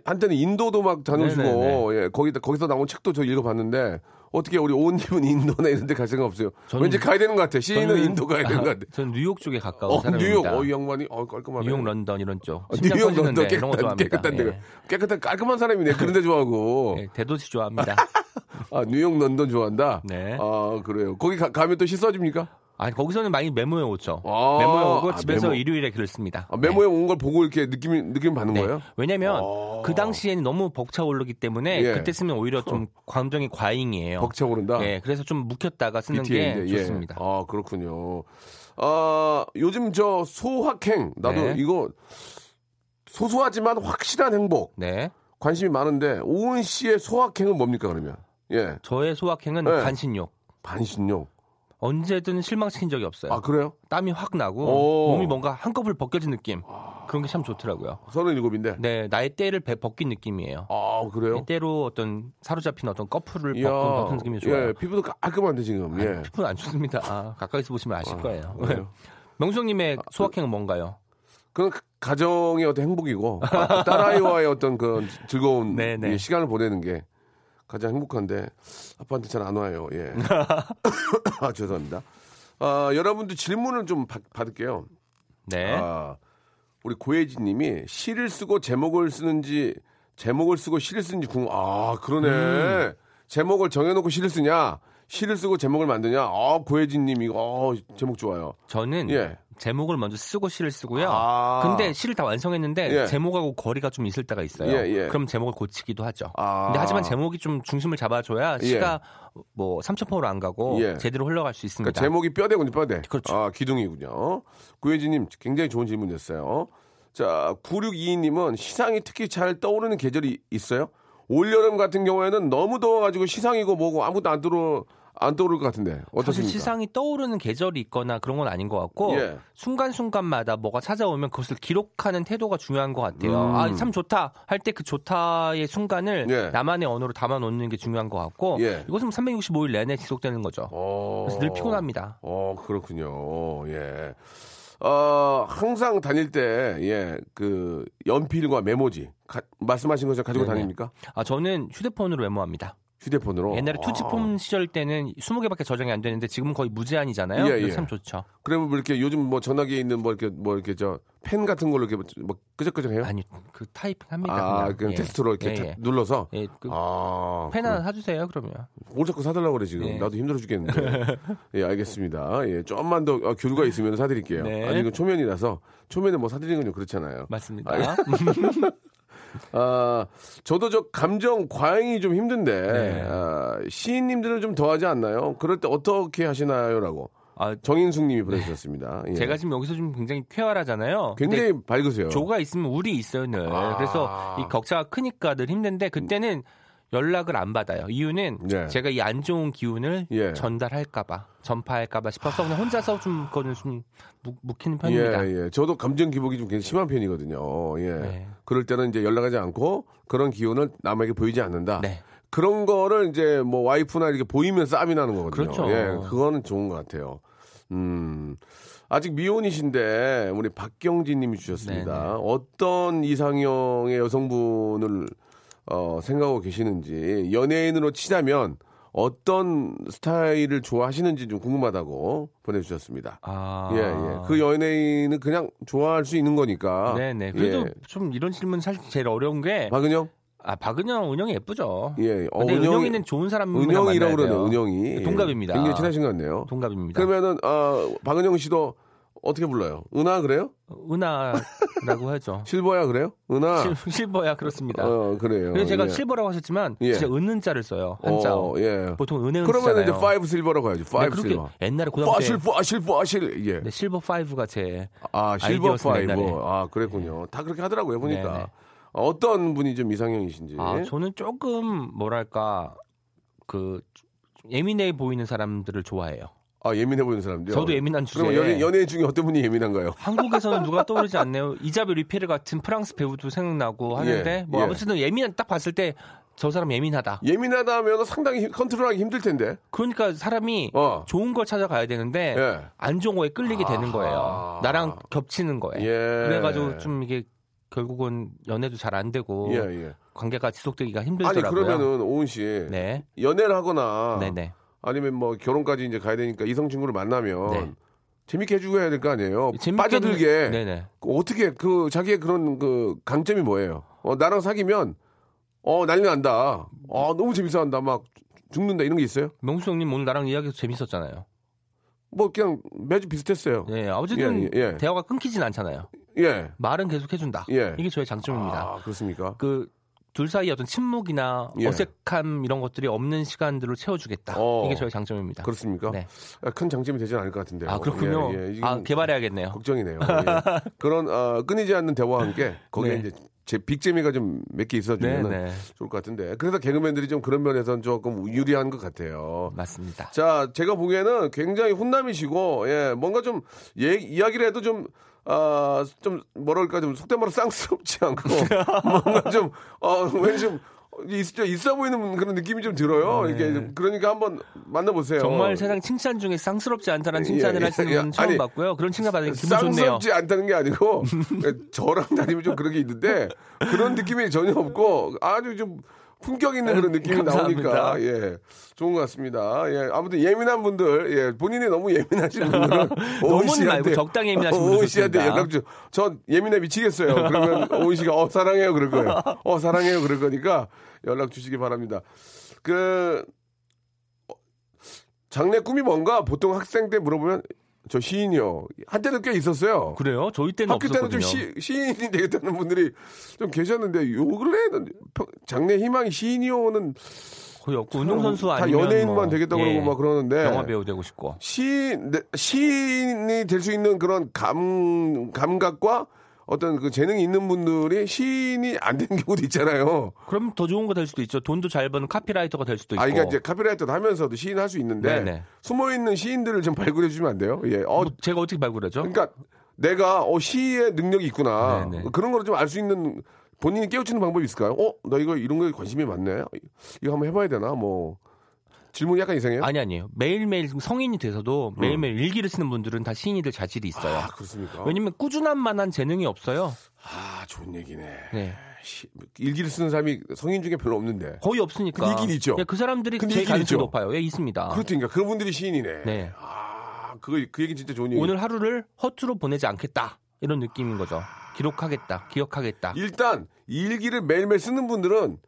한때는 인도도 막 다녀오시고. 예, 거기다 거기서 나온 책도 저 읽어봤는데 어떻게 우리 오은님은 인도나 이런 데 갈 생각 없어요? 저는- 왠지 가야 되는 것 같아. 시인은 저는- 인도 가야 되는 것 같아. 저는 뉴욕 쪽에 가까운 어, 사람입니다. 뉴욕, 어, 이 양반이, 어, 깔끔하네. 뉴욕, 런던 이런 쪽. 어, 심장 뉴욕, 런던 깨끗한. 깨끗한 데, 예. 깨끗한, 깔끔한 사람이네. 그런 데 좋아하고. 예, 대도시 좋아합니다. 아, 뉴욕, 런던 좋아한다? 네. 아, 그래요. 거기 가, 가면 또 씻어줍니까? 아니 거기서는 많이 메모해 오죠. 아, 메모해 오고 아, 집에서 메모. 일요일에 글을 씁니다. 아, 메모에 온걸 보고 이렇게 느낌이, 느낌 받는 네. 거예요? 왜냐면 아. 그 당시에는 너무 벅차 오르기 때문에 예. 그때 쓰면 오히려 좀 감정이 과잉이에요. 벅차 오른다? 예, 그래서 좀 묵혔다가 쓰는 BTA인데, 게 예. 좋습니다. 아, 그렇군요. 아, 요즘 저 소확행, 나도 네. 이거 소소하지만 확실한 행복, 네. 관심이 많은데, 오은 씨의 소확행은 뭡니까, 그러면? 예. 저의 소확행은 네. 간신욕. 반신욕. 언제든 실망시킨 적이 없어요. 아, 그래요? 땀이 확 나고 오. 몸이 뭔가 한꺼풀 벗겨진 느낌. 그런 게 참 좋더라고요. 서른일곱인데. 네, 나의 때를 배- 벗긴 느낌이에요. 아, 그래요? 때로 어떤 사로잡힌 어떤 커플을 이야, 벗긴 벗은 느낌이 좋아요. 예, 피부도 깔끔한데, 지금. 예. 피부는 안 좋습니다. 아, 가까이서 보시면 아실 거예요. 그래요? 명수님의 소확행은 뭔가요? 그건 가- 가정의 어떤 행복이고, 아, 딸아이와의 어떤 그 즐거운 네네. 예, 시간을 보내는 게 가장 행복한데, 아빠한테 잘 안 와요. 예. 아, 죄송합니다. 아, 여러분들 질문을 좀 받, 받을게요. 네. 아, 우리 고혜진 님이 시를 쓰고 제목을 쓰는지, 제목을 쓰고 시를 쓰는지 궁금, 아, 그러네. 음. 제목을 정해 놓고 시를 쓰냐, 시를 쓰고 제목을 만드냐, 아, 고혜진 님이, 어, 제목 좋아요. 저는 예. 제목을 먼저 쓰고 시를 쓰고요. 아. 근데 시를 다 완성했는데 예. 제목하고 거리가 좀 있을 때가 있어요. 예, 예. 그럼 제목을 고치기도 하죠. 아. 근데 하지만 제목이 좀 중심을 잡아줘야 예. 시가 뭐 삼천포로 안 가고 예. 제대로 흘러갈 수 있습니다. 그러니까 제목이 뼈대군요, 뼈대. 그렇죠. 아, 기둥이군요. 구혜진님, 굉장히 좋은 질문이었어요. 자, 9622님은 시상이 특히 잘 떠오르는 계절이 있어요? 올여름 같은 경우에는 너무 더워가지고 시상이고 뭐고 아무것도 안 떠오르, 안 떠오를 것 같은데. 사실 어떻습니까? 시상이 떠오르는 계절이 있거나 그런 건 아닌 것 같고 예. 순간순간마다 뭐가 찾아오면 그것을 기록하는 태도가 중요한 것 같아요. 음. 아참 좋다 할 때 그 좋다의 순간을 예. 나만의 언어로 담아놓는 게 중요한 것 같고 예. 이것은 365일 내내 지속되는 거죠. 어. 그래서 늘 피곤합니다. 어, 그렇군요. 예. 어, 항상 다닐 때, 예, 그, 연필과 메모지, 가- 말씀하신 것처럼 가지고 네네. 다닙니까? 아 저는 휴대폰으로 메모합니다. 휴대폰으로. 옛날에 아. 투지폰 시절 때는 20개밖에 저장이 안 되는데 지금은 거의 무제한이잖아요. 예, 예. 참 좋죠. 그러면 뭐 이렇게 요즘 뭐 전화기에 있는 뭐 이렇게 뭐 이렇게 저 펜 같은 걸로 이렇게 뭐 끄적끄적해요? 아니 그 타이핑 합니다. 아, 그냥. 그냥 예. 테스트로 이렇게 예, 탁 예. 눌러서. 예, 그 아, 펜 하나 사주세요 그러면. 뭘 자꾸 사달라고 그래 지금. 네. 나도 힘들어 죽겠는데. 예, 알겠습니다. 예, 좀만 더 어, 교류가 있으면 사드릴게요. 네. 아직은 초면이라서 초면에 뭐 사드리는 건 좀 그렇잖아요. 맞습니다. 아, 저도 저 감정 과잉이 좀 힘든데 네. 아, 시인님들은 좀 더하지 않나요? 그럴 때 어떻게 하시나요?라고 아, 정인숙님이 보내주셨습니다. 예. 제가 지금 여기서 좀 굉장히 쾌활하잖아요. 굉장히 밝으세요. 조가 있으면 울이 있어요 늘. 아. 그래서 이 격차가 크니까 늘 힘든데 그때는 연락을 안 받아요. 이유는 네. 제가 이 안 좋은 기운을 예. 전달할까봐, 전파할까봐 싶어서 그냥 혼자서 좀 그거는 좀 묵, 묵히는 편입니다. 예, 예. 저도 감정 기복이 좀 굉장히 심한 편이거든요. 예. 네. 그럴 때는 이제 연락하지 않고 그런 기운을 남에게 보이지 않는다. 네. 그런 거를 이제 뭐 와이프나 이렇게 보이면 싸움이 나는 거거든요. 그렇죠. 예, 그거는 좋은 것 같아요. 음. 아직 미혼이신데 우리 박경진 님이 주셨습니다. 네네. 어떤 이상형의 여성분을 어, 생각하고 계시는지 연예인으로 치자면 어떤 스타일을 좋아하시는지 좀 궁금하다고 보내주셨습니다. 아. 예, 예. 그 연예인은 그냥 좋아할 수 있는 거니까. 네네. 그래도 예. 좀 이런 질문 사실 제일 어려운 게, 박은영? 아, 박은영, 은영이 예쁘죠. 예. 어, 근데 은영이- 은영이는 좋은 사람 은영이라고 그러네요, 은영이. 동갑입니다. 굉장히 친하신 것 같네요. 동갑입니다. 그러면은, 어, 박은영 씨도 어떻게 불러요? 은아 그래요? 은아라고 하죠. Silver야 그래요? 은아. 실, silver야 그렇습니다. 어, 그래요. 그래서 제가 예. silver라고 하셨지만 예. 진짜 은은자를 써요. 한자. 어, 예. 보통 은혜 은 그러면 이제. five silver라고 해야지. 네, five 그렇게 실버. 옛날에 고등학교 때 파실, 파실, 파실. 예. 네, 실버 5가 제 아, silver five. 아, 그랬군요. 다 그렇게 하더라고요, 보니까. 네네. 어떤 분이 좀 이상형이신지. 아, 저는 조금 뭐랄까 그 예민해 보이는 사람들을 좋아해요. 아 예민해 보이는 사람들. 저도 예민한 주제에 그럼 연예, 연예인 중에 어떤 분이 예민한가요? 한국에서는 누가 떠오르지 않네요. 이자벨 리페르 같은 프랑스 배우도 생각나고 하는데 예, 뭐 예. 아무튼 예민한 딱 봤을 때 저 사람 예민하다. 예민하다면 상당히 힘- 컨트롤하기 힘들 텐데. 그러니까 사람이 어. 좋은 걸 찾아가야 되는데 예. 안 좋은 거에 끌리게 되는 아하. 거예요. 나랑 겹치는. 예. 그래가지고 좀 이게 결국은 연애도 잘 안 되고 예, 예. 관계가 지속되기가 아니 힘들더라고요. 그러면은 오은 씨 네, 연애를 하거나 네네. 아니면 뭐 결혼까지 이제 가야 되니까 이성 친구를 만나면 네. 재밌게 해주고 해야 될 거 아니에요. 빠져들게. 네네. 그 어떻게 그 자기의 그런 그 강점이 뭐예요? 어, 나랑 사귀면 어 난리 난다. 어 너무 재밌어한다. 막 죽는다 이런 게 있어요? 명수 형님 오늘 나랑 이야기해서 재밌었잖아요. 뭐 그냥 매주 비슷했어요. 네, 어쨌든 예, 예. 대화가 끊기진 않잖아요. 예. 말은 계속 해준다. 예. 이게 저의 장점입니다. 아 그렇습니까? 그 둘 사이 어떤 침묵이나 예. 어색함 이런 것들이 없는 시간들을 채워주겠다. 어. 이게 저의 장점입니다. 그렇습니까? 네. 아, 큰 장점이 되지는 않을 것 같은데요. 아 그렇군요. 예, 예. 아 개발해야겠네요. 걱정이네요. 예. 그런 어, 끊이지 않는 대화와 함께 거기에 네. 이제 제 빅재미가 좀 몇 개 있어주면 네, 네. 좋을 것 같은데 그래서 개그맨들이 좀 그런 면에서는 조금 유리한 것 같아요. 맞습니다. 자, 제가 보기에는 굉장히 혼남이시고, 예, 뭔가 좀, 예, 이야기를 해도 좀, 아, 좀, 뭐랄까, 좀 속된 말로 쌍스럽지 않고, 뭔가 좀, 어, 왠지 좀, 있, 있어 보이는 그런 느낌이 좀 들어요. 이게, 좀 그러니까 한번 만나보세요. 네. 정말 세상 칭찬 중에 쌍스럽지 않다는 칭찬을 예, 예, 하시는 예. 분 처음 아니, 봤고요. 그런 칭찬 받으니까 기분 좋네요. 쌍스럽지 않다는 게 아니고, 저랑 다니면 좀 그런 게 있는데, 그런 느낌이 전혀 없고, 아주 좀, 품격 있는 그런 느낌이 감사합니다. 나오니까, 예, 좋은 것 같습니다. 예, 아무튼 예민한 분들, 예, 본인이 너무 예민하신 분들은, 오은 말고 적당히 예민하신 분들 오은 씨한테. 연락 주, 저 예민해 미치겠어요. 그러면 오은 씨가, 어, 사랑해요. 그럴 거예요. 어, 사랑해요. 그럴 거니까 연락 주시기 바랍니다. 그, 어, 장래 꿈이 뭔가 보통 학생 때 물어보면, 저 시인이요. 한때는 꽤 있었어요. 그래요? 저희 때는 학교 때는 없었거든요. 좀 시, 시인이 되겠다는 분들이 좀 계셨는데 요 근래에는 평- 장래 희망이 시인이요는 거의 없고 운동선수 다 아니면 연예인만 뭐, 되겠다 고 예, 그러고 막 그러는데 영화 배우 되고 싶고. 시인 네, 시인이 될 수 있는 그런 감 감각과 어떤 그 재능이 있는 분들이 시인이 안 되는 경우도 있잖아요. 그럼 더 좋은 거 될 수도 있죠. 돈도 잘 버는 카피라이터가 될 수도 있고. 아, 그러니까 이제 카피라이터도 하면서도 시인 할 수 있는데 네네. 숨어 있는 시인들을 좀 발굴해 주시면 안 돼요? 예. 어, 뭐 제가 어떻게 발굴하죠? 그러니까 내가 어 시의 능력이 있구나 네네. 그런 거를 좀 알 수 있는 본인이 깨우치는 방법이 있을까요? 어, 나 이거 이런 거에 관심이 많네. 이거 한번 해봐야 되나? 뭐 질문이 약간 이상해요. 아니 아니에요. 매일매일 성인이 돼서도 매일매일 일기를 쓰는 분들은 다 시인이 될 자질이 있어요. 아 그렇습니까? 왜냐면 꾸준한 만한 재능이 없어요. 아 좋은 얘기네. 네. 시- 일기를 쓰는 사람이 성인 중에 별로 없는데. 거의 없으니까. 있긴 있죠. 네, 그 사람들이 제일 있죠. 높아요. 예, 있습니다. 그렇다니까 그런 분들이 시인이네. 네. 아 그거 그 얘기 진짜 좋은 얘기. 오늘 하루를 허투루 보내지 않겠다. 이런 느낌인 거죠. 기록하겠다. 기억하겠다. 일단 일기를 매일매일 쓰는 분들은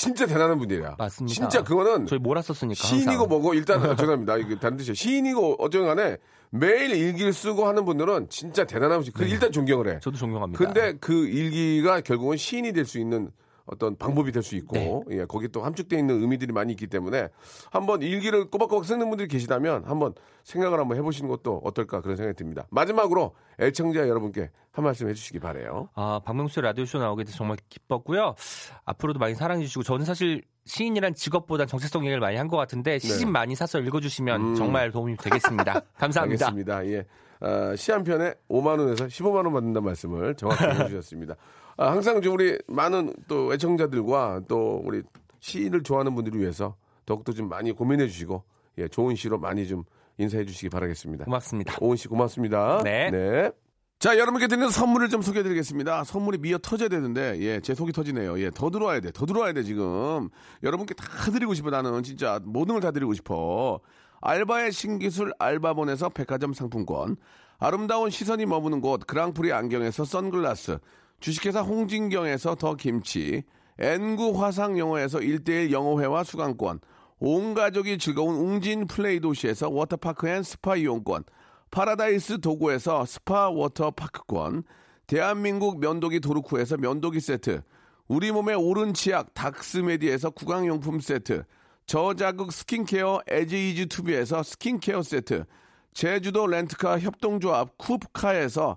진짜 대단한 분들이야. 맞습니다. 진짜 그거는 저희 몰았었으니까. 시인이고. 뭐고 일단 죄송합니다. 이게 다른 뜻이에요. 시인이고 어쩌건 간에 매일 일기를 쓰고 하는 분들은 진짜 대단한 분이 그 일단 존경을 해. 저도 존경합니다. 근데 그 일기가 결국은 시인이 될 수 있는 어떤 방법이 될 수 있고 네. 예, 거기 또 함축되어 있는 의미들이 많이 있기 때문에 한번 일기를 꼬박꼬박 쓰는 분들이 계시다면 한번 생각을 한번 해보시는 것도 어떨까 그런 생각이 듭니다. 마지막으로 애청자 여러분께 한 말씀 해주시기 바래요. 아, 박명수의 라디오쇼 나오게 돼서 정말 기뻤고요. 앞으로도 많이 사랑해 주시고, 저는 사실 시인이란 직업보단 정체성 얘기를 많이 한 것 같은데, 시집 많이 사서 읽어주시면 정말 도움이 되겠습니다. 감사합니다. 음. 알겠습니다. 예. 아, 시한 편에 5만 원에서 15만 원 받는다는 말씀을 정확히 해주셨습니다. 아, 항상 좀 우리 많은 또 애청자들과 또 우리 시를 좋아하는 분들을 위해서 더욱더 좀 많이 고민해 주시고 예, 좋은 시로 많이 좀 인사해 주시기 바라겠습니다. 고맙습니다. 오은 씨 고맙습니다. 네. 자, 여러분께 드리는 선물을 좀 소개해 드리겠습니다. 선물이 미어 터져야 되는데, 예, 제 속이 터지네요. 예, 더 들어와야 돼. 더 들어와야 돼, 지금. 여러분께 다 드리고 싶어, 나는. 진짜 모든 걸 다 드리고 싶어. 알바의 신기술 알바몬에서 백화점 상품권. 아름다운 시선이 머무는 곳 그랑프리 안경에서 선글라스. 주식회사 홍진경에서 더 김치. N구 화상 영어에서 1대1 영어회화 수강권. 온 가족이 즐거운 웅진 플레이 도시에서 워터파크 and 스파 이용권. 파라다이스 도고에서 스파 워터파크권, 대한민국 면도기 도루코에서 면도기 세트, 우리 몸의 옳은 치약 닥스메디에서 구강용품 세트, 저자극 스킨케어 에지이즈 투비에서 스킨케어 세트, 제주도 렌트카 협동조합 쿱카에서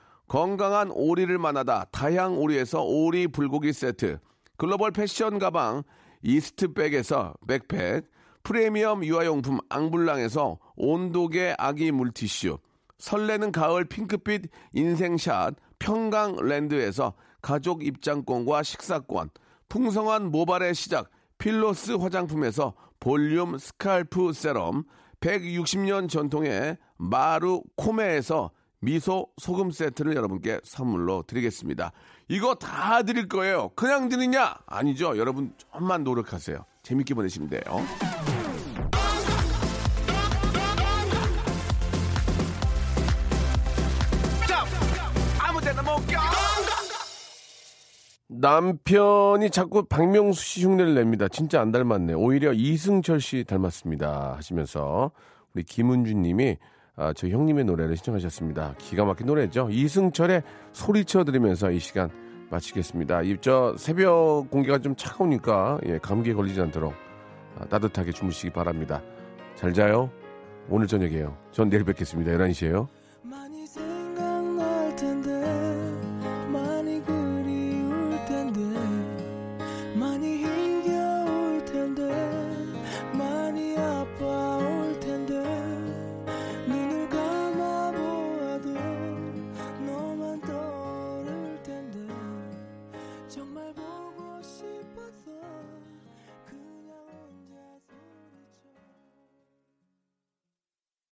건강한 오리를 만나다 다향 오리에서 오리 불고기 세트, 글로벌 패션 가방 이스트백에서 백팩, 프리미엄 유아용품 앙블랑에서 온도계 아기 물티슈, 설레는 가을 핑크빛 인생샷 평강랜드에서 가족 입장권과 식사권, 풍성한 모발의 시작 필로스 화장품에서 볼륨 scalp 세럼, 160년 전통의 마루 코메에서 미소 소금 세트를 여러분께 선물로 드리겠습니다. 이거 다 드릴 거예요. 그냥 드리냐? 아니죠. 여러분 좀만 노력하세요. 재밌게 보내시면 돼요. 남편이 자꾸 박명수 씨 흉내를 냅니다. 진짜 안 닮았네. 오히려 이승철 씨 닮았습니다. 하시면서 우리 김은준 님이 아, 저 형님의 노래를 신청하셨습니다. 기가 막힌 노래죠. 이승철의 소리쳐 들으면서 이 시간 마치겠습니다. 이저 새벽 공기가 좀 차가우니까 예, 감기에 걸리지 않도록 아, 따뜻하게 주무시기 바랍니다. 잘 자요. 오늘 저녁이에요. 전 내일 뵙겠습니다. 11시에요. 많이 생각날 텐데